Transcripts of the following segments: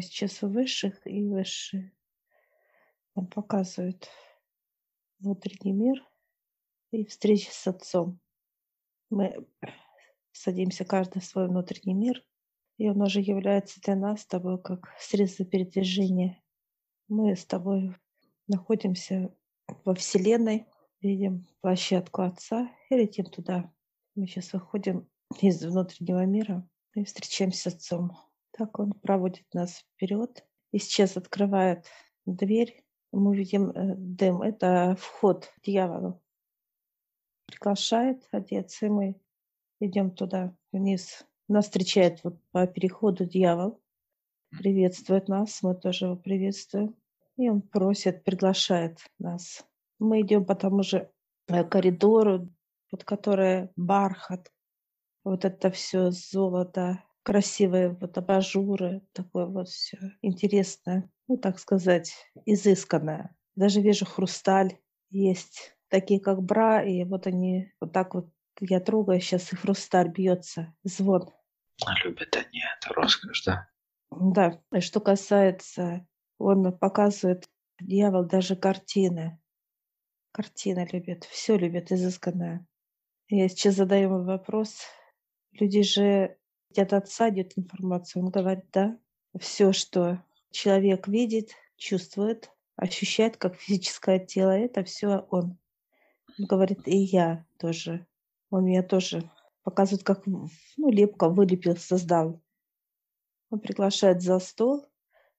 Сейчас у высших и высшие. Нам показывают внутренний мир и встречи с Отцом. Мы садимся каждый в свой внутренний мир, и он уже является для нас с тобой как средство передвижения. Мы с тобой находимся во Вселенной, видим площадку Отца и летим туда. Мы сейчас выходим из внутреннего мира и встречаемся с Отцом. Так он проводит нас вперед и сейчас открывает дверь. Мы видим э, дым. Это вход к дьяволу. Приглашает одеться, и мы идем туда, вниз. Нас встречает вот по переходу дьявол. Приветствует нас, мы тоже его приветствуем. И он просит, приглашает нас. Мы идем по тому же э, коридору, под которое бархат, вот это все золото, красивые вот абажуры, такое вот все интересное, ну, так сказать, изысканное. Даже вижу хрусталь есть, такие как бра, и вот они вот так вот я трогаю, сейчас и хрусталь бьется, звон. А любят они это роскошь, да? Да. И что касается, он показывает, дьявол, даже картины. Картины любит, все любит изысканное. Я сейчас задаю вопрос. Люди же от отца идет информация. Он говорит, да, все, что человек видит, чувствует, ощущает как физическое тело, это все он. Он говорит, и я тоже. Он меня тоже показывает, как ну, лепка вылепил, создал. Он приглашает за стол,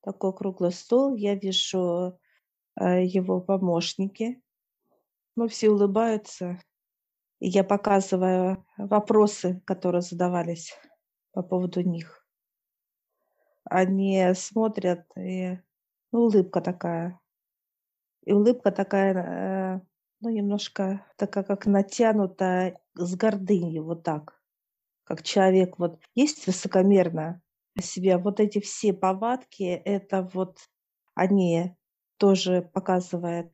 такой круглый стол. Я вижу э, его помощники. Ну, все улыбаются. И я показываю вопросы, которые задавались по поводу них. Они смотрят, и ну, улыбка такая. И улыбка такая, э, ну, немножко такая, как натянутая с гордынью, вот так. Как человек, вот есть высокомерно себя. Вот эти все повадки, это вот они тоже показывают,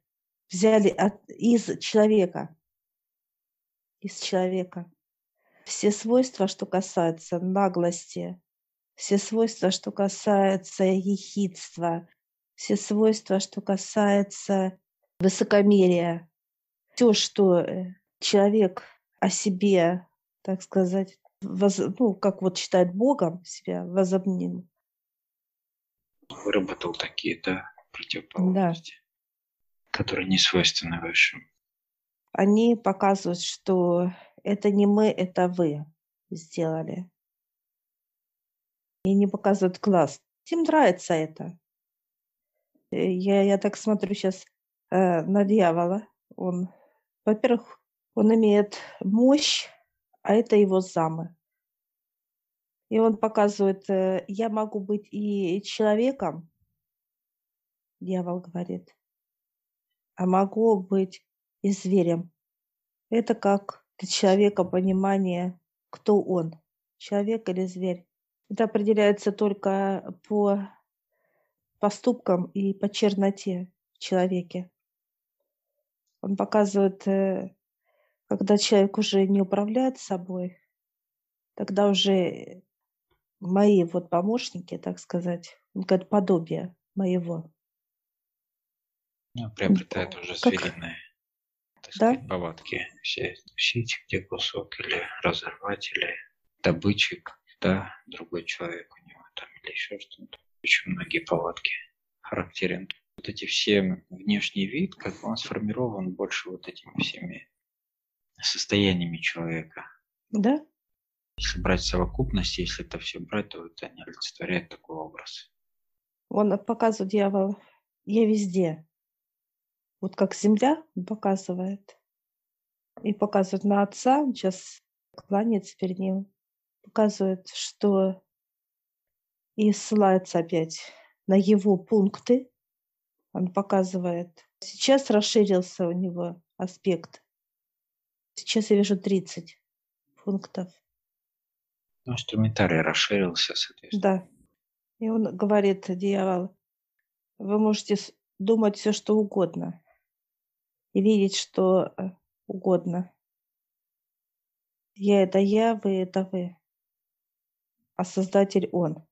взяли от, из человека. Из человека все свойства, что касается наглости, все свойства, что касается ехидства, все свойства, что касается высокомерия, все, что э, человек о себе, так сказать, воз, ну, как вот считает Богом себя, возобнил. Выработал такие, да, противоположности, да. которые не свойственны высшим. Они показывают, что это не мы, это вы сделали. И не показывают класс. Им нравится это. Э, я, я так смотрю сейчас э, на дьявола. Он, во-первых, он имеет мощь, а это его замы. И он показывает, э, я могу быть и человеком, дьявол говорит, а могу быть и зверем. Это как для человека понимание, кто он, человек или зверь. Это определяется только по поступкам и по черноте в человеке. Он показывает, э, когда человек уже не управляет собой, тогда уже мои вот помощники, так сказать, он говорит, подобие моего. Ну, приобретает уже звериное так да? сказать, повадки все тащить, где кусок, или разорвать, или добычек, да, другой человек у него там, или еще что-то. Очень многие повадки характерен. Вот эти все внешний вид, как он сформирован больше вот этими всеми состояниями человека. Да. Если брать совокупность, если это все брать, то это не олицетворяет такой образ. Он показывает дьявол, я везде. Вот как земля показывает. И показывает на отца, он сейчас кланяется перед ним, показывает, что и ссылается опять на его пункты. Он показывает. Сейчас расширился у него аспект. Сейчас я вижу 30 пунктов. Ну, инструментарий расширился, соответственно. Да. И он говорит, дьявол, вы можете думать все, что угодно и видеть, что э, угодно. Я — это я, вы — это вы. А Создатель — Он.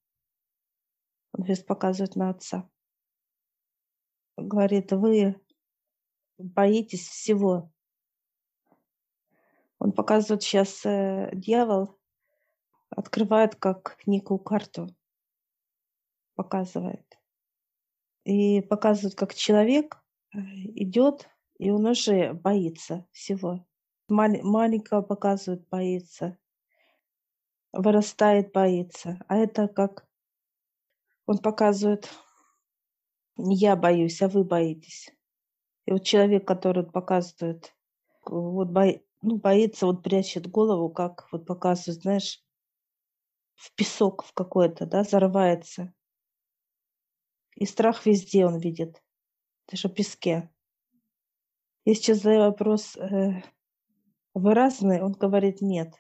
Он весь показывает на отца. Говорит, вы боитесь всего. Он показывает сейчас э, дьявол, открывает как некую карту, показывает. И показывает, как человек э, идет, и он уже боится всего. Мал- маленького показывает, боится. Вырастает, боится. А это как он показывает, не я боюсь, а вы боитесь. И вот человек, который показывает, вот бо, ну, боится, вот прячет голову, как вот показывает, знаешь, в песок в какой-то, да, зарывается. И страх везде он видит, даже в песке. Я сейчас задаю вопрос, э, вы разные? Он говорит, нет.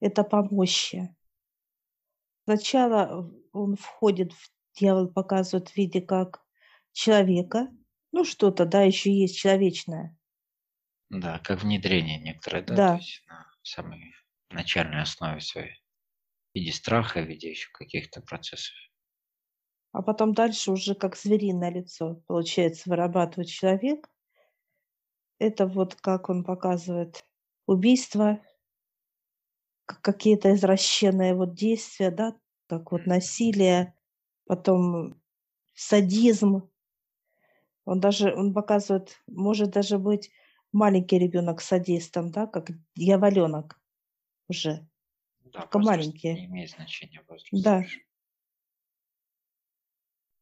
Это помощи. Сначала он входит, в дьявол показывает в виде как человека, ну что-то, да, еще есть человечное. Да, как внедрение некоторое, да, Да, то есть на самой начальной основе своей, в виде страха, в виде еще каких-то процессов. а потом дальше уже как звериное лицо, получается, вырабатывает человек. Это вот как он показывает убийство, какие-то извращенные вот действия, да, как вот насилие, потом садизм. Он даже, он показывает, может даже быть маленький ребенок садистом, да, как дьяволенок уже, Да, только маленький. не имеет значения возраст. Да,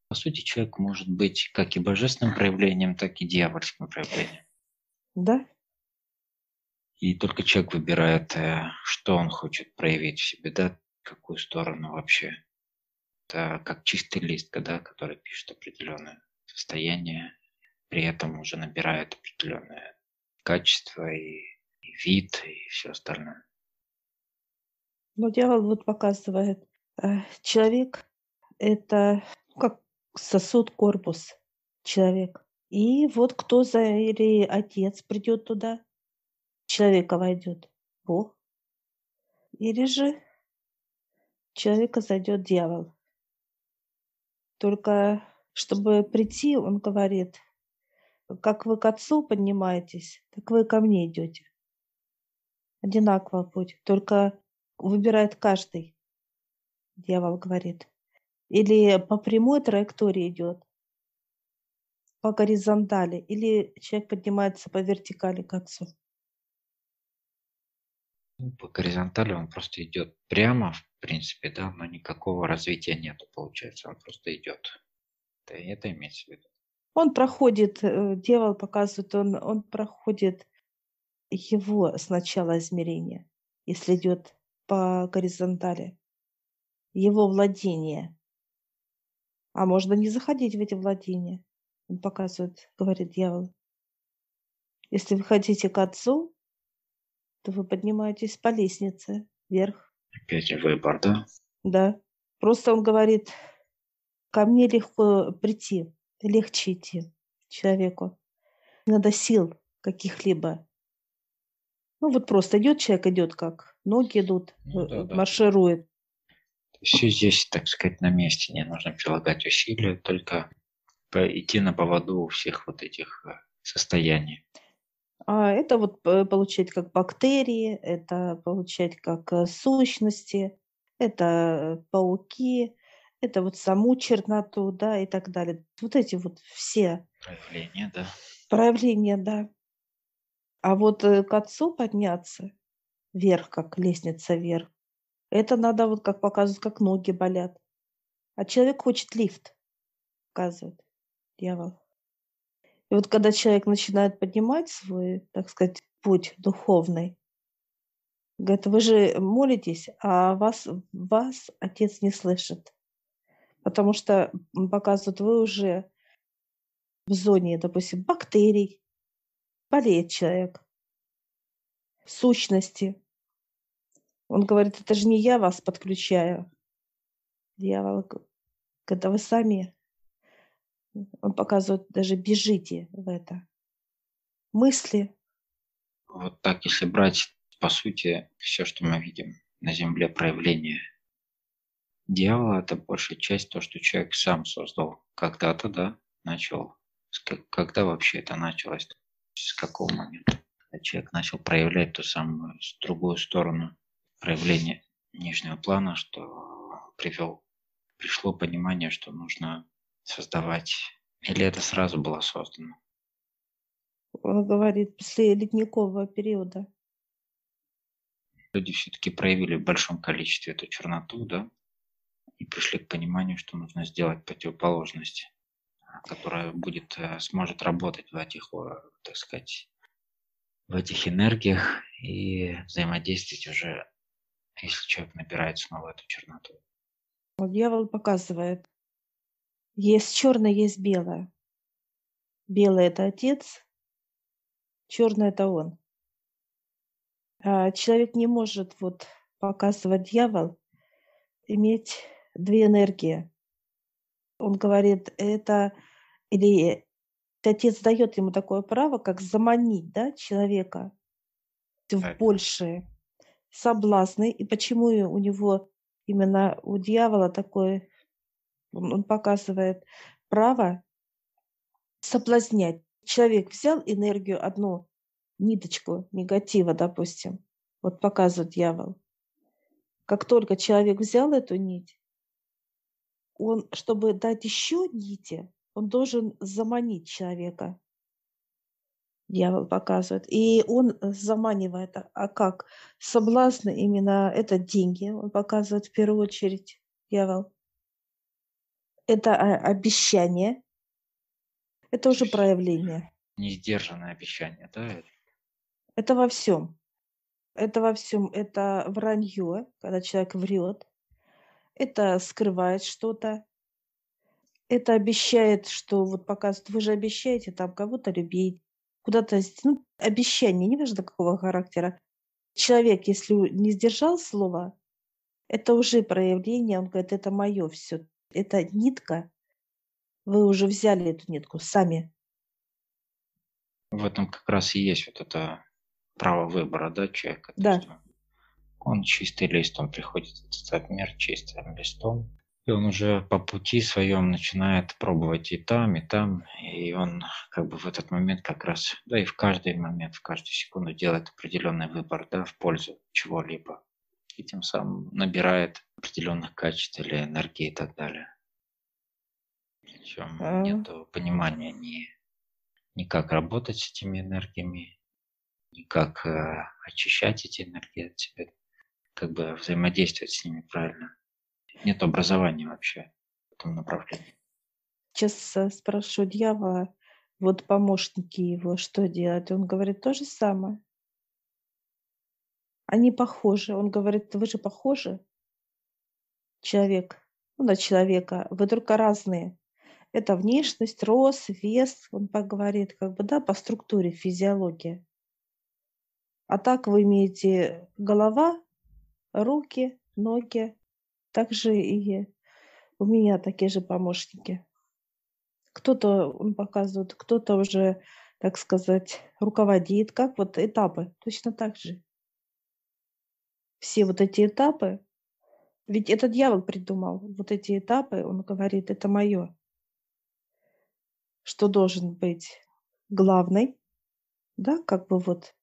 По сути, человек может быть как и божественным проявлением, так и дьявольским проявлением. Да, И только человек выбирает, э, что он хочет проявить в себе, да, какую сторону вообще. Это как чистый лист, да, который пишет определенное состояние, при этом уже набирает определенное качество и, и вид, и все остальное. но дьявол вот показывает, э, человек это ну, как сосуд, корпус человек. И вот кто за или отец придет туда, человека войдет Бог, или же человека зайдет дьявол. Только чтобы прийти, он говорит, как вы к отцу поднимаетесь, так вы ко мне идете. Одинаково путь, только выбирает каждый, дьявол говорит. Или по прямой траектории идет, по горизонтали, или человек поднимается по вертикали к отцу. Ну, По горизонтали он просто идет прямо, в принципе, да, но никакого развития нету, получается, он просто идет. Это, это имеется в виду. Он проходит, э, дьявол показывает, он, он проходит его сначала измерение, если идет по горизонтали, его владение. А можно не заходить в эти владения. Он показывает, говорит дьявол. Если вы хотите к отцу, то вы поднимаетесь по лестнице вверх. Опять выбор, да? Да. Просто он говорит, ко мне легко прийти, легче идти человеку. Не надо сил каких-либо. Ну вот просто идет человек, идет как, ноги идут, Ну э, да, да. марширует. Все здесь, так сказать, на месте, не нужно прилагать усилия, только идти на поводу всех вот этих э, состояний. А это вот э, получать как бактерии, это получать как э, сущности, это пауки, это вот саму черноту, да, и так далее. Вот эти вот все Проявления, да. проявления, да. А вот к отцу подняться вверх, как лестница вверх, это надо вот как показывают, как ноги болят. А человек хочет лифт, показывает дьявол. И вот когда человек начинает поднимать свой, так сказать, путь духовный, говорит, вы же молитесь, а вас, вас отец не слышит. Потому что показывают, вы уже в зоне, допустим, бактерий, болеет человек, сущности. Он говорит, это же не я вас подключаю. Дьявол, когда вы сами, он показывает, даже бежите в это. Мысли, Вот так, если брать, по сути, все, что мы видим на Земле, проявления Дьявол – это большая часть то, что человек сам создал. Когда-то, да, начал. Когда вообще это началось? С какого момента? Когда человек начал проявлять ту самую другую сторону проявления нижнего плана, что привел, пришло понимание, что нужно создавать. Или это сразу было создано? Он говорит, после ледникового периода. Люди все-таки проявили в большом количестве эту черноту, да, и пришли к пониманию, что нужно сделать противоположность, которая будет, э, сможет работать в этих, так сказать, в этих энергиях и взаимодействовать уже, если человек набирает снова эту черноту. Дьявол показывает, есть черное, есть белое. Белое – это отец, черное – это он. А человек не может, вот показывать дьявол, иметь две энергии. Он говорит, это или отец дает ему такое право, как заманить да, человека в большие соблазны. И почему у него именно у дьявола такое, он, показывает право соблазнять. Человек взял энергию одну, ниточку негатива, допустим, вот показывает дьявол. Как только человек взял эту нить, он, чтобы дать еще нити, он должен заманить человека. Дьявол показывает. И он заманивает. А как? Соблазны именно это деньги. Он показывает в первую очередь дьявол. Это обещание. Это уже проявление. Несдержанное обещание, да? Это во всем. Это во всем. Это вранье, когда человек врет это скрывает что-то, это обещает, что вот показывает, вы же обещаете там кого-то любить, куда-то, ну, обещание, неважно какого характера. Человек, если не сдержал слова, это уже проявление, он говорит, это мое все, это нитка, вы уже взяли эту нитку сами. В этом как раз и есть вот это право выбора, да, человека. Да. Есть, он чистый лист, он приходит в этот мир чистым листом. И он уже по пути своем начинает пробовать и там, и там. И он как бы в этот момент как раз, да и в каждый момент, в каждую секунду делает определенный выбор, да, в пользу чего-либо. И тем самым набирает определенных качеств или энергии и так далее. Причем а... нет понимания ни, ни как работать с этими энергиями, ни как э, очищать эти энергии от себя как бы взаимодействовать с ними правильно. Нет образования вообще в этом направлении. Сейчас э, спрошу дьявола, вот помощники его, что делать? Он говорит то же самое. Они похожи. Он говорит, вы же похожи. Человек, ну, на человека. Вы только разные. Это внешность, рост, вес. Он поговорит, как бы, да, по структуре, физиологии. А так вы имеете голова, руки, ноги. Также и у меня такие же помощники. Кто-то, он показывает, кто-то уже, так сказать, руководит, как вот этапы, точно так же. Все вот эти этапы, ведь это дьявол придумал, вот эти этапы, он говорит, это мое. Что должен быть главный, да, как бы вот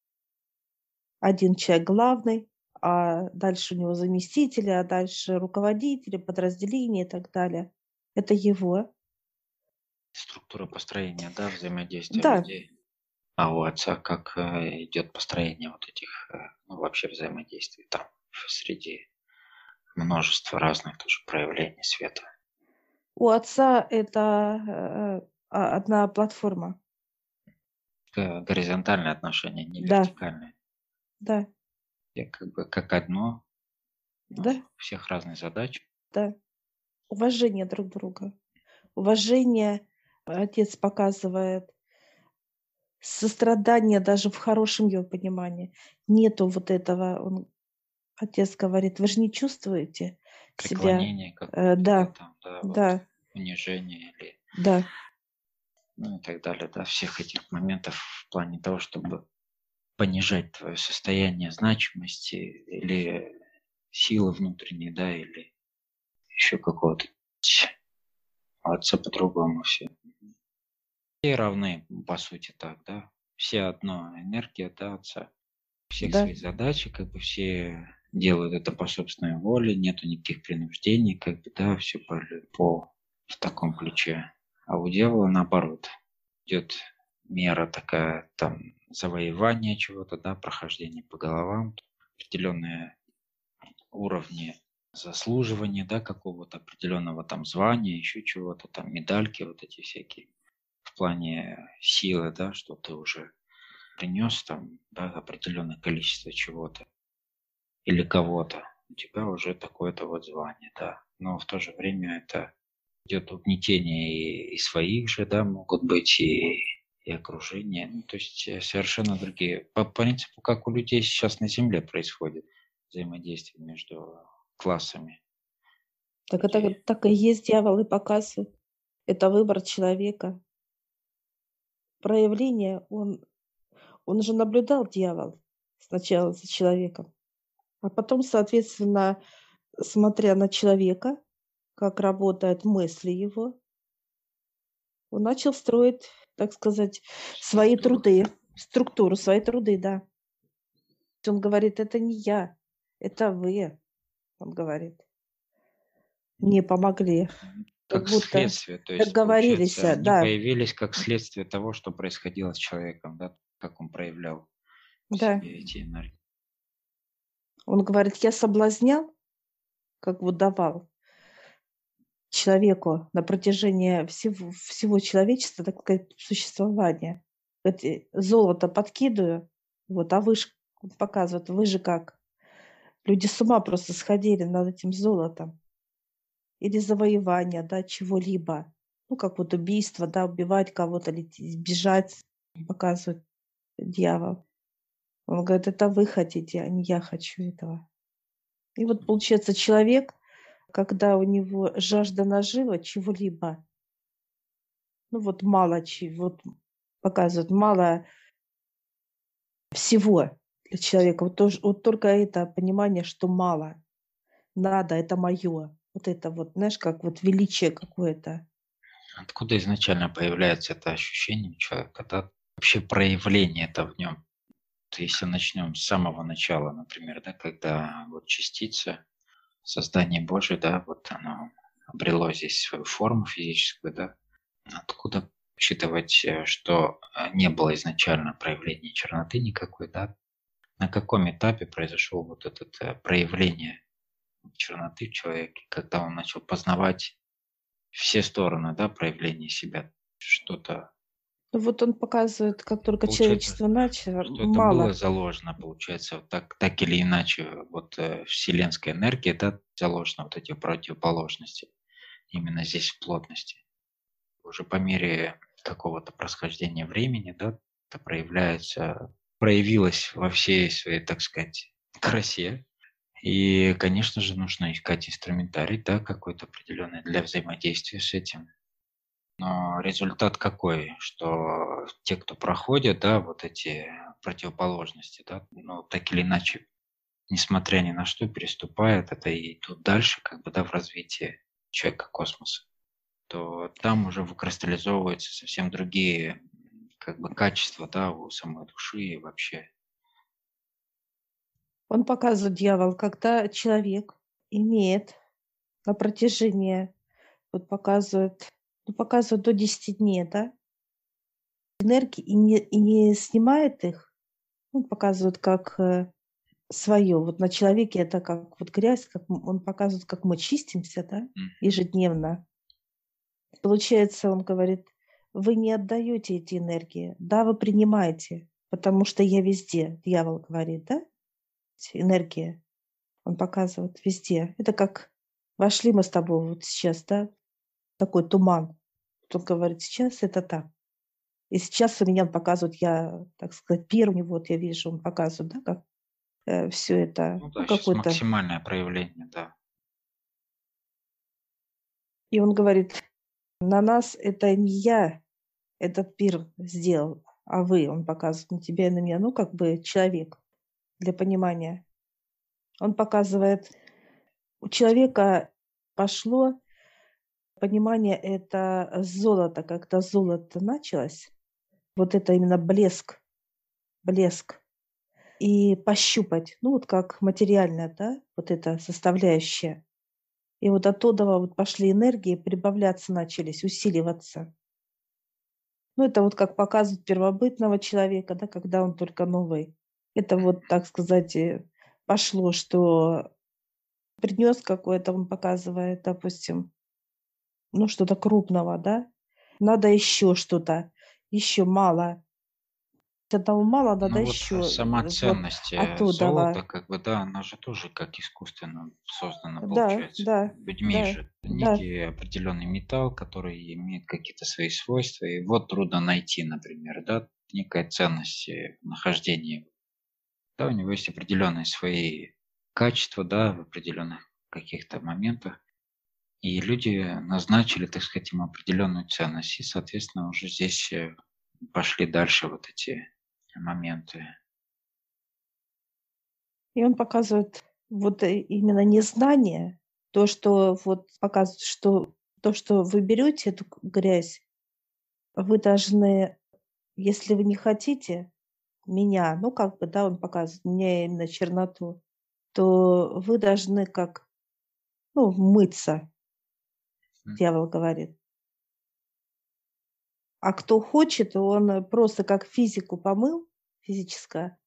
один человек главный, а дальше у него заместители, а дальше руководители, подразделения и так далее. Это его. Структура построения, да, взаимодействия да. людей. А у отца как э, идет построение вот этих, э, ну, вообще взаимодействий там среди множества разных тоже проявлений света? У отца это э, а, одна платформа. Горизонтальные отношения, не да. вертикальные. Да как бы как одно, Да, у всех разные задачи. да. Уважение друг друга. Уважение отец показывает. Сострадание даже в хорошем его понимании. Нету вот этого. Он, отец говорит, вы же не чувствуете себя. Э, да, там, да, вот да, унижение или да. ну и так далее, да, всех этих моментов в плане того, чтобы понижать твое состояние значимости или силы внутренней, да, или еще какого-то отца по-другому все. Все равны, по сути, так, да? Все одно, энергия, да, отца. Всех да. свои задачи, как бы все делают это по собственной воле, нету никаких принуждений, как бы, да, все по, по в таком ключе. А у дьявола наоборот. Идет мера такая, там, завоевание чего-то, да, прохождение по головам, определенные уровни заслуживания, да, какого-то определенного там звания, еще чего-то, там, медальки вот эти всякие. В плане силы, да, что ты уже принес там, да, определенное количество чего-то или кого-то. У тебя уже такое-то вот звание, да. Но в то же время это идет угнетение и, и своих же, да, могут быть, и, и окружение. Ну, то есть э, совершенно другие. По принципу, как у людей сейчас на Земле происходит взаимодействие между классами. Так это так и есть дьявол и показывает. Это выбор человека. Проявление, он, он же наблюдал дьявол сначала за человеком, а потом, соответственно, смотря на человека, как работают мысли его, он начал строить, так сказать, свои труды, структуру, свои труды, да. Он говорит, это не я, это вы, он говорит. Не помогли. Как, как будто следствие, то есть, договорились, да. появились как следствие того, что происходило с человеком, да, как он проявлял да. эти энергии. Он говорит, я соблазнял, как вот давал, человеку на протяжении всего, всего человечества, так сказать, существования. Это золото подкидываю, вот, а вы же показывают, вы же как. Люди с ума просто сходили над этим золотом. Или завоевание, да, чего-либо. Ну, как вот убийство, да, убивать кого-то, бежать, показывает дьявол. Он говорит, это вы хотите, а не я хочу этого. И вот получается человек, когда у него жажда нажива чего-либо, ну вот мало чего, вот показывают, мало всего для человека. Вот, тоже, вот только это понимание, что мало, надо, это мое. Вот это вот, знаешь, как вот величие какое-то. Откуда изначально появляется это ощущение у человека, да? Вообще проявление это в нем. Если начнем с самого начала, например, да, когда вот частица создание Божие, да, вот оно обрело здесь свою форму физическую, да, откуда учитывать, э, что э, не было изначально проявления черноты никакой, да, на каком этапе произошло вот это э, проявление черноты в человеке, когда он начал познавать все стороны, да, проявления себя, что-то ну вот он показывает, как только получается, человечество начало, что мало. это было заложено, получается, вот так, так или иначе, вот э, вселенская энергия, да, заложена вот эти противоположности, именно здесь в плотности. Уже по мере какого-то происхождения времени, да, это проявляется, проявилось во всей своей, так сказать, красе. И, конечно же, нужно искать инструментарий, да, какой-то определенный для взаимодействия с этим. Но результат какой? Что те, кто проходят, да, вот эти противоположности, да, ну, так или иначе, несмотря ни на что, переступают это и идут дальше, как бы, да, в развитии человека космоса, то там уже выкристаллизовываются совсем другие, как бы, качества, да, у самой души и вообще. Он показывает дьявол, когда человек имеет на протяжении, вот показывает ну, показывают до 10 дней, да, энергии и не, и не снимает их, ну, показывают как э, свое. Вот на человеке это как вот грязь, как он показывает, как мы чистимся, да, ежедневно. Получается, он говорит, вы не отдаете эти энергии, да, вы принимаете, потому что я везде, дьявол говорит, да, энергия. Он показывает везде. Это как вошли мы с тобой вот сейчас, да, такой туман. Он говорит, сейчас это так. И сейчас у меня он показывает, я, так сказать, первый, вот я вижу, он показывает, да, как э, все это. Ну, да, ну, какое-то... максимальное проявление, да. И он говорит, на нас это не я этот пир сделал, а вы, он показывает на тебя и на меня, ну, как бы человек, для понимания. Он показывает, у человека пошло понимание, это золото, когда золото началось, вот это именно блеск, блеск, и пощупать, ну вот как материальная, да, вот эта составляющая. И вот оттуда вот пошли энергии, прибавляться начались, усиливаться. Ну, это вот как показывают первобытного человека, да, когда он только новый. Это вот, так сказать, э, пошло, что принес какое-то, он показывает, допустим, ну, что-то крупного, да, надо еще что-то, еще мало. Этого мало, надо Ну вот еще сама вот ценность э, оттуда. золота, как бы, да, она же тоже как искусственно создана, Да, получается. да, Людьми да, же да. некий определенный металл, который имеет какие-то свои свойства, и вот трудно найти, например, да, некая ценность э, в нахождении. Да, у него есть определенные свои качества, да, в определенных каких-то моментах. И люди назначили, так сказать, ему определенную ценность. И, соответственно, уже здесь э, пошли дальше вот эти моменты. И он показывает вот э, именно незнание, то, что вот показывает, что то, что вы берете эту грязь, вы должны, если вы не хотите меня, ну как бы, да, он показывает мне именно черноту, то вы должны как, ну, мыться, дьявол говорит. А кто хочет, он просто как физику помыл, физическое,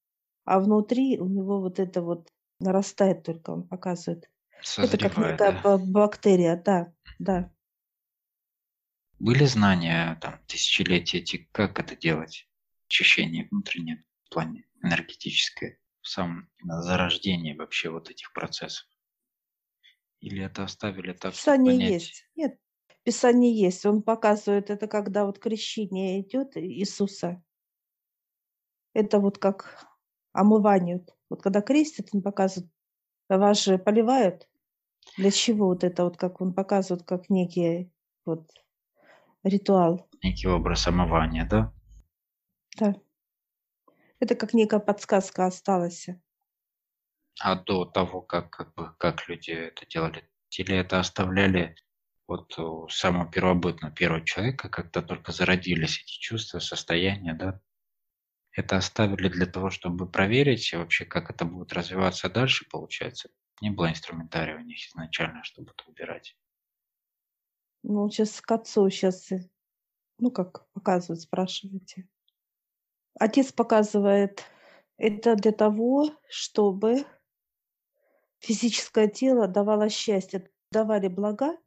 а внутри у него вот это вот нарастает только, он показывает. Это как Созревает, некая да. ба- бактерия, да, да. Были знания там тысячелетия, как это делать? Очищение внутреннее в плане энергетическое, в самом зарождении вообще вот этих процессов. Или это оставили так, Писание понять? есть. Нет, Писание есть. Он показывает это, когда вот крещение идет Иисуса. Это вот как омывание. Вот когда крестят, он показывает, вас же поливают. Для чего вот это вот, как он показывает, как некий вот ритуал. Некий образ омывания, да? Да. Это как некая подсказка осталась. А до того, как, как, бы, как люди это делали, или это оставляли вот самого первобытного первого человека, когда только зародились эти чувства, состояния, да, это оставили для того, чтобы проверить вообще, как это будет развиваться дальше, получается. Не было инструментария у них изначально, чтобы это убирать. Ну, сейчас к отцу сейчас, ну, как показывают, спрашиваете. Отец показывает, это для того, чтобы физическое тело давало счастье, давали блага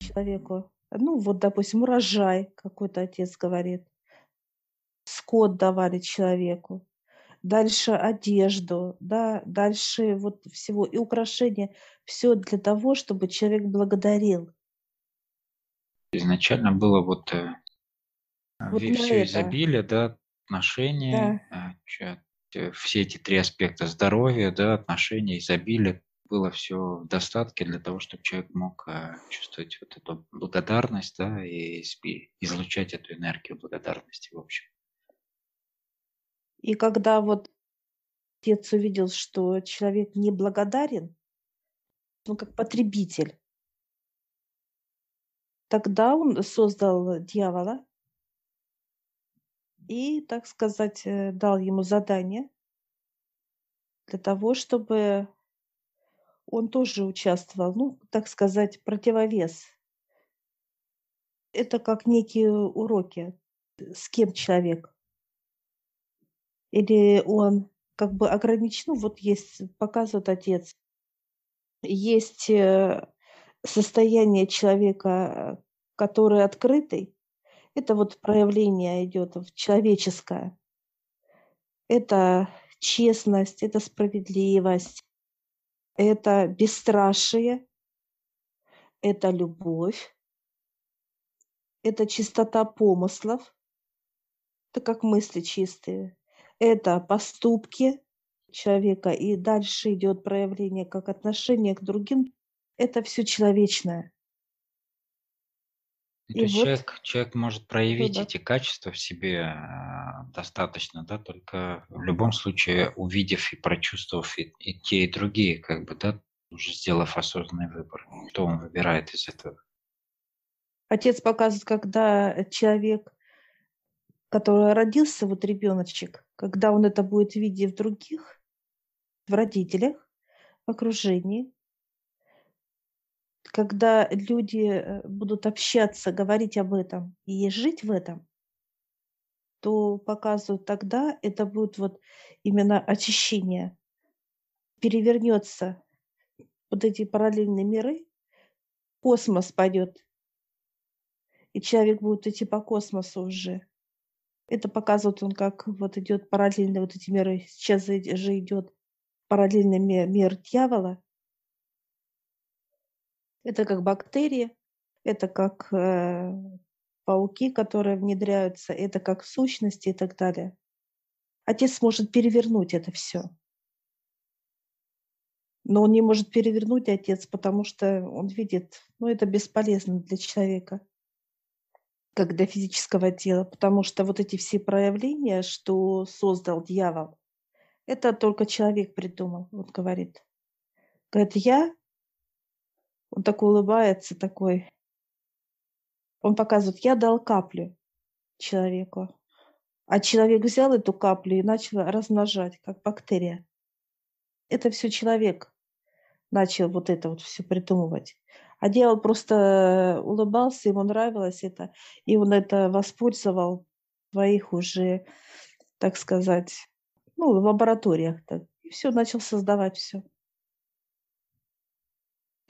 человеку. Ну, вот, допустим, урожай какой-то отец говорит. Скот давали человеку. Дальше одежду, да, дальше вот всего и украшения. Все для того, чтобы человек благодарил. Изначально было вот, э, Вот все это. изобилие, да, отношения, Да. чё- э, все эти три аспекта здоровья, да, отношения, изобилие, было все в достатке для того, чтобы человек мог э, чувствовать вот эту благодарность, да, и излучать эту энергию благодарности, в общем. И когда вот отец увидел, что человек не благодарен, он как потребитель, тогда он создал дьявола и, так сказать, э, дал ему задание для того, чтобы он тоже участвовал, ну, так сказать, противовес. Это как некие уроки, с кем человек. Или он как бы ограничен, ну, вот есть, показывает отец, есть э, состояние человека, который открытый, это вот проявление идет в человеческое. Это честность, это справедливость, это бесстрашие, это любовь, это чистота помыслов, это как мысли чистые, это поступки человека, и дальше идет проявление как отношение к другим, это все человечное. То есть вот человек, человек может проявить выбор. эти качества в себе э, достаточно, да, только в любом случае увидев и прочувствовав и, и те, и другие, как бы, да, уже сделав осознанный выбор. Что он выбирает из этого? Отец показывает, когда человек, который родился, вот ребеночек, когда он это будет видеть в других, в родителях, в окружении, когда люди э, будут общаться, говорить об этом и жить в этом, то показывают тогда, это будет вот именно очищение. Перевернется вот эти параллельные миры, космос пойдет, и человек будет идти по космосу уже. Это показывает он, как вот идет параллельно вот эти миры. Сейчас же идет параллельный мир, дьявола. Это как бактерии, это как э, пауки, которые внедряются, это как сущности и так далее. Отец может перевернуть это все. Но он не может перевернуть отец, потому что он видит, ну это бесполезно для человека, как для физического тела, потому что вот эти все проявления, что создал дьявол, это только человек придумал, вот говорит. Говорит, я, он такой улыбается, такой, он показывает, я дал каплю человеку. А человек взял эту каплю и начал размножать, как бактерия. Это все человек начал вот это вот все придумывать. А дьявол просто улыбался, ему нравилось это, и он это воспользовал в своих уже, так сказать, ну, в лабораториях. Так. И все, начал создавать все.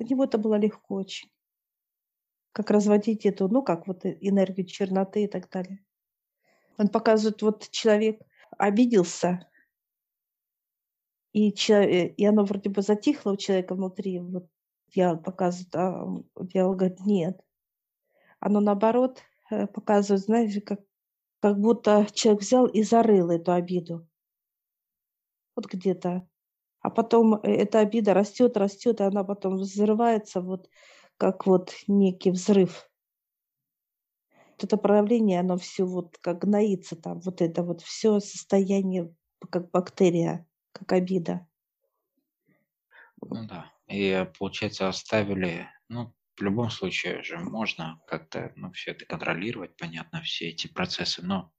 Для него это было легко очень как разводить эту, ну, как вот энергию черноты и так далее. Он показывает, вот человек обиделся, и, человек, и оно вроде бы затихло у человека внутри. Вот я показываю, а дьявол говорит, нет. Оно наоборот э, показывает, знаете, как, как будто человек взял и зарыл эту обиду. Вот где-то. А потом э, эта обида растет, растет, и она потом взрывается вот как вот некий взрыв. Вот это проявление, оно все вот как гноится там, вот это вот все состояние как бактерия, как обида. Ну да. И получается оставили, ну, в любом случае же можно как-то ну, все это контролировать, понятно, все эти процессы, но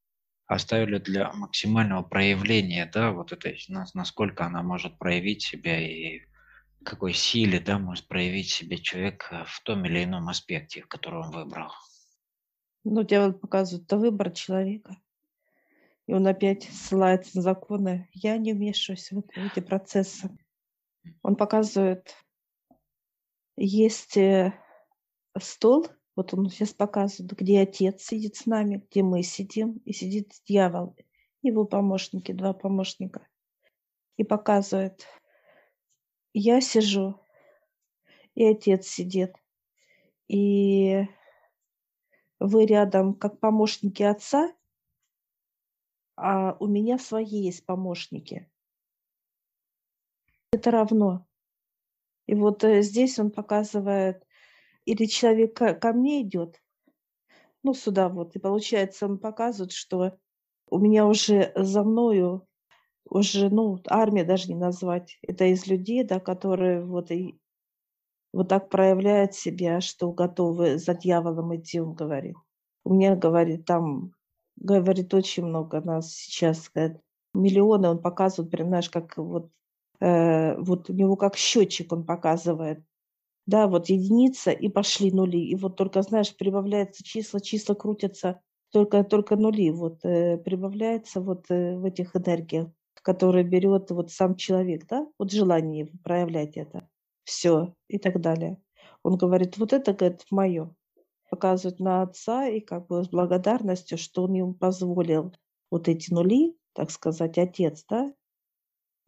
оставили для максимального проявления, да, вот это, насколько она может проявить себя и какой силе да, может проявить себя человек э, в том или ином аспекте, который он выбрал. Ну, дьявол показывает, это выбор человека. И он опять ссылается на законы. Я не вмешиваюсь в эти процессы. Он показывает, есть э, стол, вот он сейчас показывает, где отец сидит с нами, где мы сидим, и сидит дьявол, его помощники, два помощника. И показывает, я сижу, и отец сидит, и вы рядом как помощники отца, а у меня свои есть помощники. Это равно. И вот э, здесь он показывает, или человек ко мне идет, ну сюда вот, и получается он показывает, что у меня уже за мною уже, ну, армия даже не назвать. Это из людей, да, которые вот и вот так проявляют себя, что готовы за дьяволом идти, он говорит. У меня, говорит, там, говорит, очень много нас сейчас, говорит, миллионы он показывает, прям, знаешь, как вот, э, вот у него как счетчик он показывает. Да, вот единица, и пошли нули. И вот только, знаешь, прибавляются числа, числа крутятся, только, только нули вот э, прибавляется вот э, в этих энергиях который берет вот сам человек, да, вот желание проявлять это, все и так далее. Он говорит, вот это, говорит, мое. Показывает на отца и как бы с благодарностью, что он ему позволил вот эти нули, так сказать, отец, да,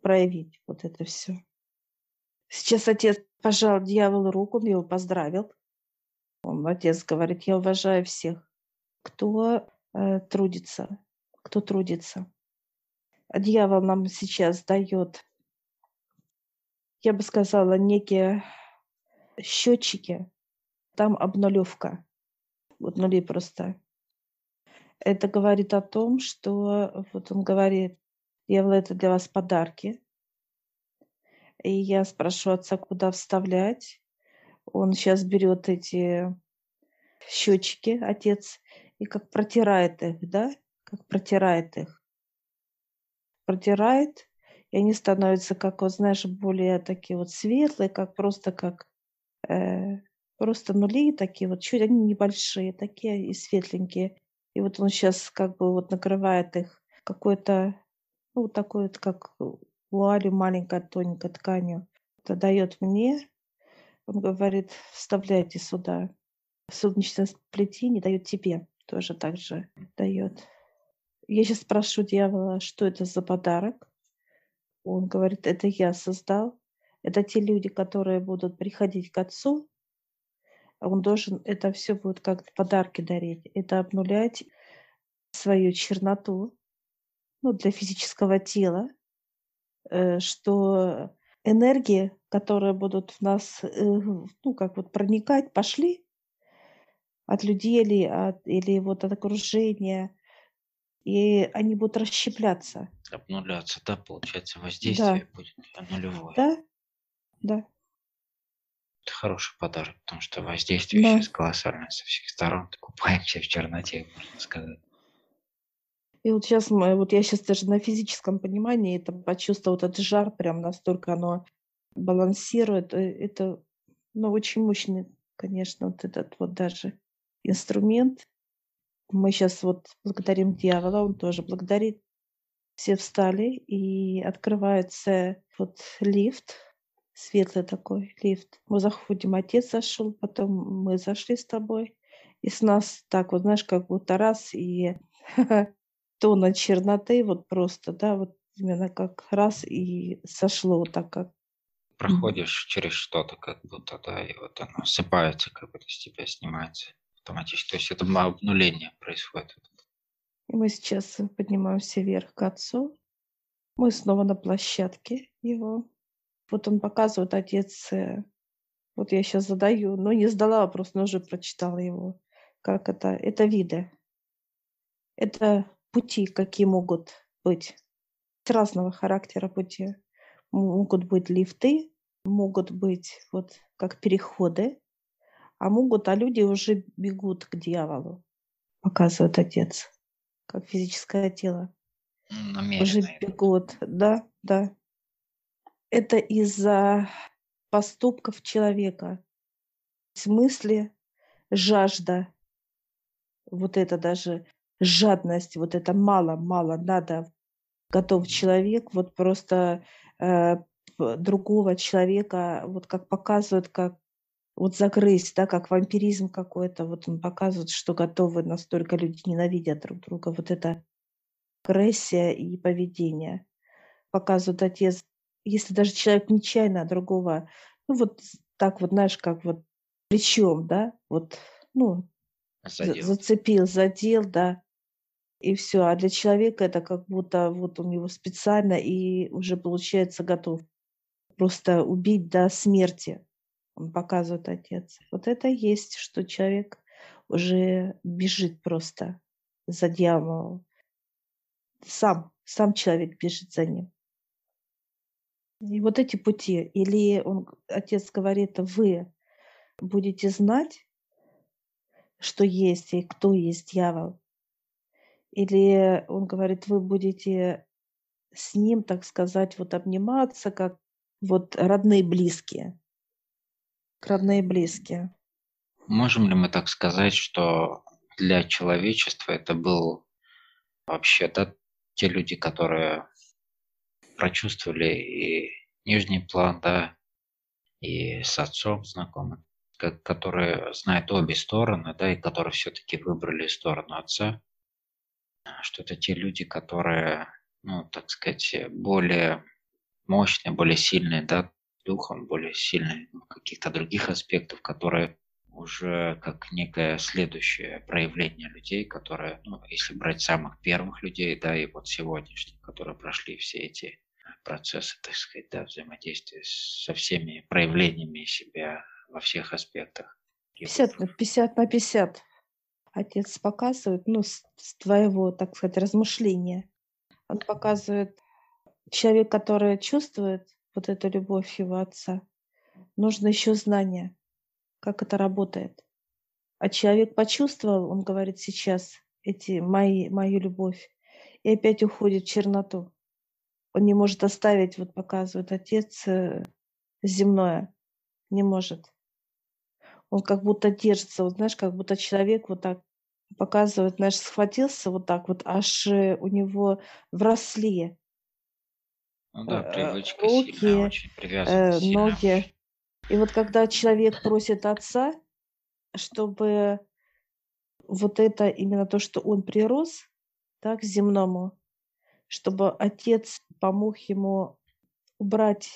проявить вот это все. Сейчас отец пожал дьяволу руку, он его поздравил. Он, отец говорит, я уважаю всех, кто э, трудится, кто трудится дьявол нам сейчас дает, я бы сказала, некие счетчики, там обнулевка, вот нули просто. Это говорит о том, что вот он говорит, дьявол, это для вас подарки. И я спрошу отца, куда вставлять. Он сейчас берет эти счетчики, отец, и как протирает их, да, как протирает их. Протирает, и они становятся, как, вот знаешь, более такие вот светлые, как просто как э, просто нули такие вот, чуть они небольшие, такие и светленькие. И вот он сейчас как бы вот накрывает их какой-то, ну, такой вот, как вуалью маленькой тоненькой тканью. Это дает мне, он говорит, вставляйте сюда. Солнечное сплетение дает тебе, тоже так же дает. Я сейчас спрошу дьявола, что это за подарок. Он говорит, это я создал. Это те люди, которые будут приходить к отцу. Он должен это все будет как подарки дарить. Это обнулять свою черноту ну, для физического тела, что энергии, которые будут в нас, э, ну, как вот проникать, пошли от людей или, от, или вот от окружения, и они будут расщепляться. Обнуляться, да, получается, воздействие да. будет нулевое. Да, да. Это хороший подарок, потому что воздействие да. сейчас колоссальное со всех сторон. Купаемся в черноте, можно сказать. И вот сейчас мы, вот я сейчас даже на физическом понимании это почувствовал, этот жар прям настолько оно балансирует. Э, это, ну, очень мощный, конечно, вот этот вот даже инструмент. Мы сейчас вот благодарим дьявола, он тоже благодарит. Все встали, и открывается вот лифт, светлый такой лифт. Мы заходим, отец зашел, потом мы зашли с тобой. И с нас так вот, знаешь, как будто раз, и тона черноты вот просто, да, вот именно как раз и сошло так как. Проходишь через что-то как будто, да, и вот оно осыпается, как будто с тебя снимается автоматически. То есть это обнуление происходит. И мы сейчас поднимаемся вверх к отцу. Мы снова на площадке его. Вот он показывает, отец, э, вот я сейчас задаю, но не сдала вопрос, но уже прочитала его. Как это? Это виды. Это пути, какие могут быть. С разного характера пути. Могут быть лифты, могут быть вот как переходы, а могут, а люди уже бегут к дьяволу, показывает отец, как физическое тело. Намеренно. Уже бегут, да, да. Это из-за поступков человека. В смысле жажда, вот это даже жадность, вот это мало-мало надо, готов человек, вот просто э, другого человека, вот как показывают, как вот загрызть, да, как вампиризм какой-то, вот он показывает, что готовы настолько люди ненавидят друг друга, вот это агрессия и поведение. Показывает отец, если даже человек нечаянно другого, ну вот так вот, знаешь, как вот плечом, да, вот, ну, задел. зацепил, задел, да, и все. А для человека это как будто вот он его специально и уже получается готов просто убить до смерти. Он показывает отец. Вот это есть, что человек уже бежит просто за дьяволом. Сам, сам человек бежит за ним. И вот эти пути, или он, отец говорит, вы будете знать, что есть и кто есть дьявол, или он говорит, вы будете с ним, так сказать, вот обниматься, как вот родные близкие родные близкие. Можем ли мы так сказать, что для человечества это был вообще да, те люди, которые прочувствовали и нижний план, да, и с отцом знакомы, которые знают обе стороны, да, и которые все-таки выбрали сторону отца, что это те люди, которые, ну, так сказать, более мощные, более сильные, да, духом, более сильной в каких-то других аспектов, которые уже как некое следующее проявление людей, которые, ну, если брать самых первых людей, да, и вот сегодняшних, которые прошли все эти процессы, так сказать, да, взаимодействия со всеми проявлениями себя во всех аспектах. 50 на 50 на 50. Отец показывает, ну, с, с твоего, так сказать, размышления. Он показывает человек, который чувствует, вот эту любовь его отца. Нужно еще знание, как это работает. А человек почувствовал, он говорит сейчас, эти мои, мою любовь, и опять уходит в черноту. Он не может оставить, вот показывает отец, э, земное. Не может. Он как будто держится, вот знаешь, как будто человек вот так показывает, знаешь, схватился вот так вот, аж э, у него вросли ну да, э, привычка сильная, руки, очень привязанность сильная. ноги. И вот когда человек просит отца, чтобы вот это именно то, что он прирос, так, к земному, чтобы отец помог ему убрать,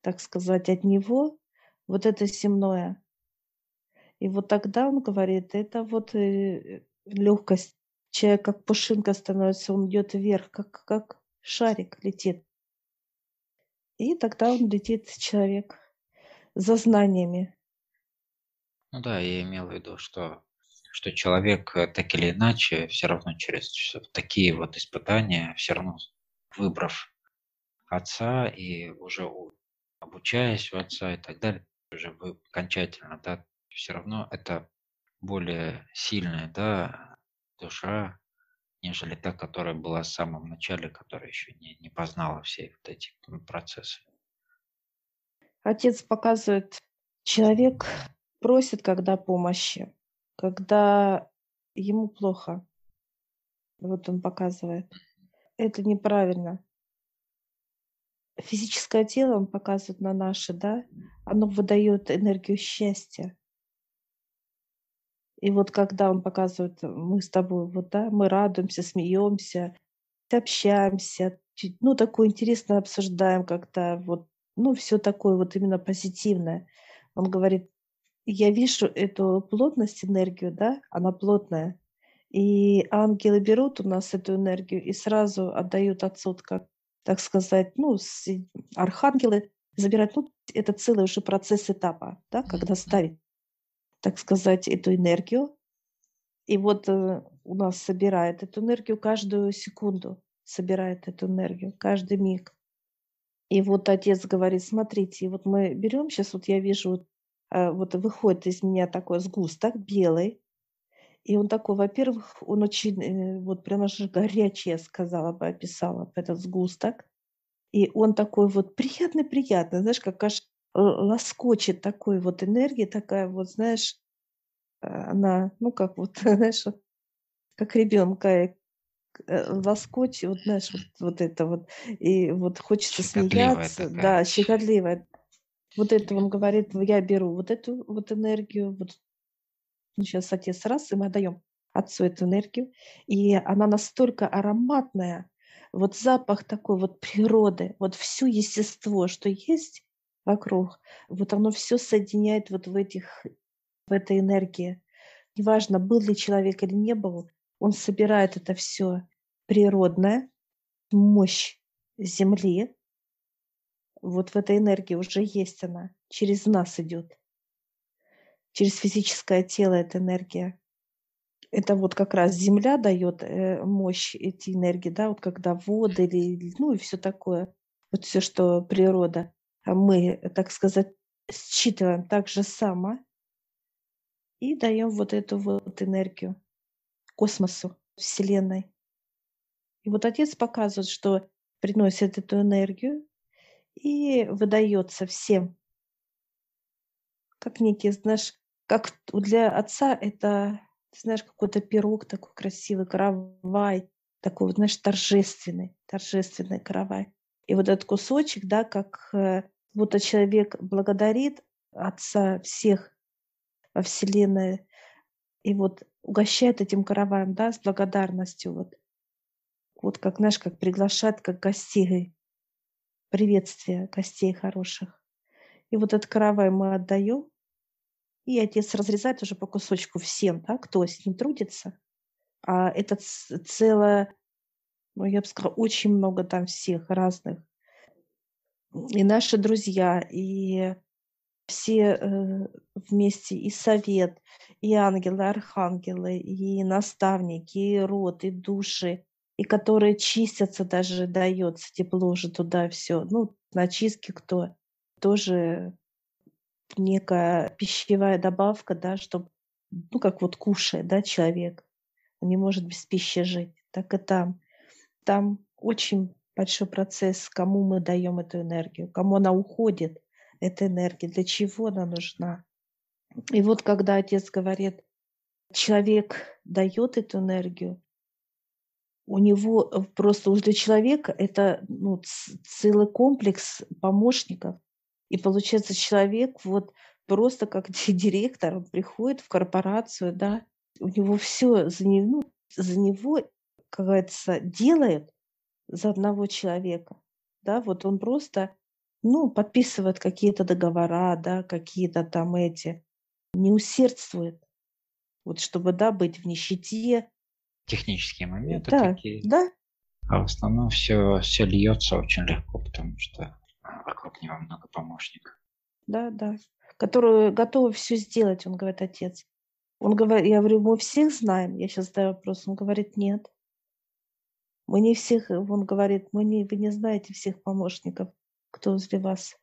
так сказать, от него вот это земное. И вот тогда он говорит, это вот э, легкость. Человек как пушинка становится, он идет вверх, как, как шарик летит. И тогда он летит, человек, за знаниями. Ну да, я имел в виду, что, что человек э, так или иначе все равно через такие вот испытания, все равно выбрав отца и уже обучаясь у отца и так далее, уже вы окончательно, да, все равно это более сильная, да, душа, нежели та, которая была в самом начале, которая еще не, не познала все вот эти процессы. Отец показывает, человек просит, когда помощи, когда ему плохо. Вот он показывает. Это неправильно. Физическое тело, он показывает на наше, да, оно выдает энергию счастья. И вот когда он показывает, мы с тобой, вот, да, мы радуемся, смеемся, общаемся, ну, такое интересно обсуждаем как-то, вот, ну, все такое вот именно позитивное. Он говорит, я вижу эту плотность, энергию, да, она плотная. И ангелы берут у нас эту энергию и сразу отдают отцу, как, так сказать, ну, архангелы забирают, ну, это целый уже процесс этапа, да, когда ставить так сказать, эту энергию. И вот э, у нас собирает эту энергию каждую секунду, собирает эту энергию, каждый миг. И вот отец говорит, смотрите, вот мы берем сейчас, вот я вижу, вот, э, вот выходит из меня такой сгусток белый, и он такой, во-первых, он очень, э, вот прямо же горячий, я сказала бы, описала этот сгусток. И он такой вот приятный-приятный, знаешь, как аж лоскочет такой вот энергии, такая вот, знаешь, а, она, ну, как вот, знаешь, как ребенка э, э, лоскочет, вот, знаешь, вот, вот это вот, и вот хочется смеяться, такая. да, щекотливая. Вот это он говорит, я беру вот эту вот энергию, вот ну, сейчас отец раз, и мы отдаем отцу эту энергию, и она настолько ароматная, вот запах такой вот природы, вот все естество, что есть, вокруг. Вот оно все соединяет вот в этих, в этой энергии. Неважно, был ли человек или не был, он собирает это все природное, мощь Земли. Вот в этой энергии уже есть она, через нас идет. Через физическое тело эта энергия. Это вот как раз Земля дает э, мощь эти энергии, да, вот когда воды или, ну и все такое, вот все, что природа. А мы, так сказать, считываем так же само и даем вот эту вот энергию космосу, Вселенной. И вот Отец показывает, что приносит эту энергию и выдается всем. Как некий, знаешь, как для Отца это, знаешь, какой-то пирог такой красивый, каравай, такой, знаешь, торжественный, торжественный каравай. И вот этот кусочек, да, как э, будто человек благодарит Отца всех во Вселенной и вот угощает этим караваем, да, с благодарностью. Вот, вот как, знаешь, как приглашает, как гостей, приветствие гостей хороших. И вот этот каравай мы отдаем, и отец разрезает уже по кусочку всем, да, кто с ним трудится. А это целое ну, я бы сказала, очень много там всех разных. И наши друзья, и все э, вместе, и совет, и ангелы, архангелы, и наставники, и род, и души, и которые чистятся даже, дается тепло уже туда все. Ну, на очистке кто, тоже некая пищевая добавка, да, чтобы, ну, как вот кушает, да, человек, он не может без пищи жить. Так и там. Там очень большой процесс, кому мы даем эту энергию, кому она уходит, эта энергия, для чего она нужна. И вот когда отец говорит, человек дает эту энергию, у него э, просто уже для человека это ну, целый комплекс помощников. И получается, человек вот просто как директор, он приходит в корпорацию, да, у него все за него, ну, за него, как говорится, делает за одного человека. Да, вот он просто, ну, подписывает какие-то договора, да, какие-то там эти, не усердствует. Вот чтобы, да, быть в нищете, технические моменты да, такие. Да. А в основном все, все льется очень легко, потому что вокруг него много помощников. Да, да. Которые готовы все сделать, он говорит, отец. Он говорит, я говорю, мы всех знаем. Я сейчас задаю вопрос. Он говорит, нет. Мы не всех, он говорит, мы не, вы не знаете всех помощников, кто возле вас.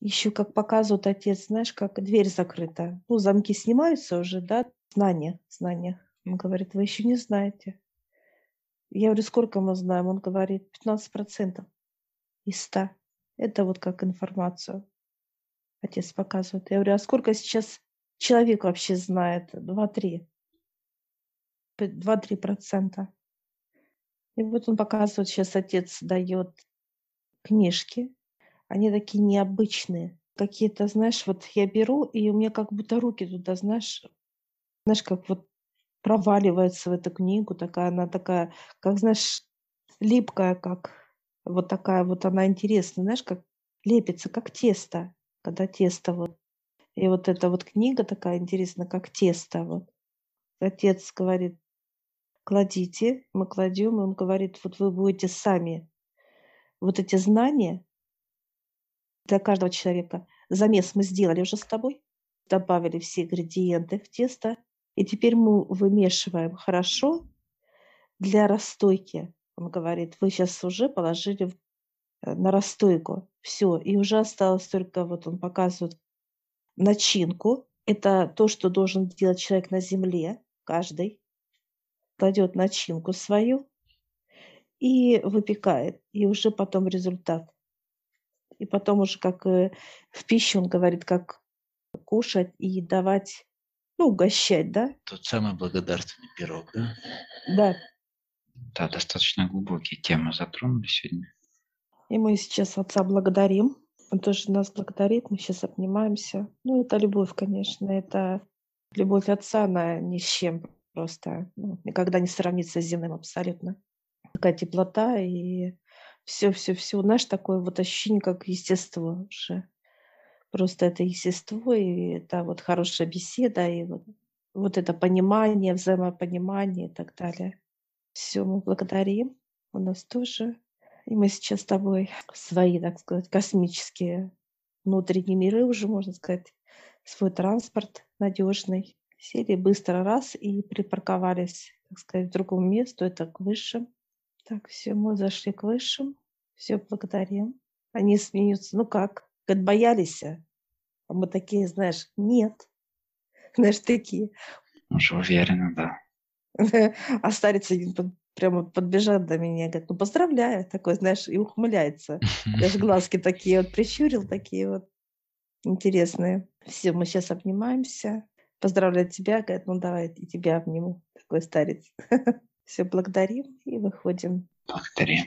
Еще как показывает отец, знаешь, как дверь закрыта. Ну, замки снимаются уже, да, знания, знания. Он говорит, вы еще не знаете. Я говорю, сколько мы знаем? Он говорит, 15% из 100. Это вот как информацию. Отец показывает. Я говорю, а сколько сейчас человек вообще знает? 2-3. 2-3 процента. И вот он показывает, сейчас отец дает книжки. Они такие необычные. Какие-то, знаешь, вот я беру, и у меня как будто руки туда, знаешь, знаешь, как вот проваливается в эту книгу, такая она такая, как знаешь, липкая, как вот такая вот она интересная, знаешь, как лепится, как тесто, когда тесто вот. И вот эта вот книга такая интересная, как тесто. Вот. Отец говорит, кладите, мы кладем, и он говорит, вот вы будете сами вот эти знания для каждого человека. Замес мы сделали уже с тобой, добавили все ингредиенты в тесто, и теперь мы вымешиваем хорошо для расстойки. Он говорит, вы сейчас уже положили э, на расстойку. Все, и уже осталось только, вот он показывает начинку. Это то, что должен делать человек на земле, каждый. Кладет начинку свою и выпекает. И уже потом результат. И потом уже как э, в пищу, он говорит, как кушать и давать ну, угощать, да? Тот самый благодарственный пирог, да? Да. Да, достаточно глубокие темы затронули сегодня. И мы сейчас отца благодарим. Он тоже нас благодарит, мы сейчас обнимаемся. Ну, это любовь, конечно, это любовь отца, она ни с чем просто, ну, никогда не сравнится с земным абсолютно. Такая теплота и все-все-все. Знаешь, такое вот ощущение, как естество уже просто это естество, и это вот хорошая беседа, и вот, вот это понимание, взаимопонимание и так далее. Все, мы благодарим. У нас тоже. И мы сейчас с тобой свои, так сказать, космические внутренние миры уже, можно сказать, свой транспорт надежный. Сели быстро раз и припарковались, так сказать, в другом месту, это к высшим. Так, все, мы зашли к высшим. Все, благодарим. Они смеются. Ну как? Говорят, боялись? А а мы такие, знаешь, нет. Знаешь, такие. Уже уверена, да. А старец один прямо подбежал до меня, говорит, ну поздравляю, такой, знаешь, и ухмыляется. Даже глазки такие вот прищурил, такие вот интересные. Все, мы сейчас обнимаемся. Поздравляю тебя, говорит, ну давай и тебя обниму, такой старец. Все, благодарим и выходим. Благодарим.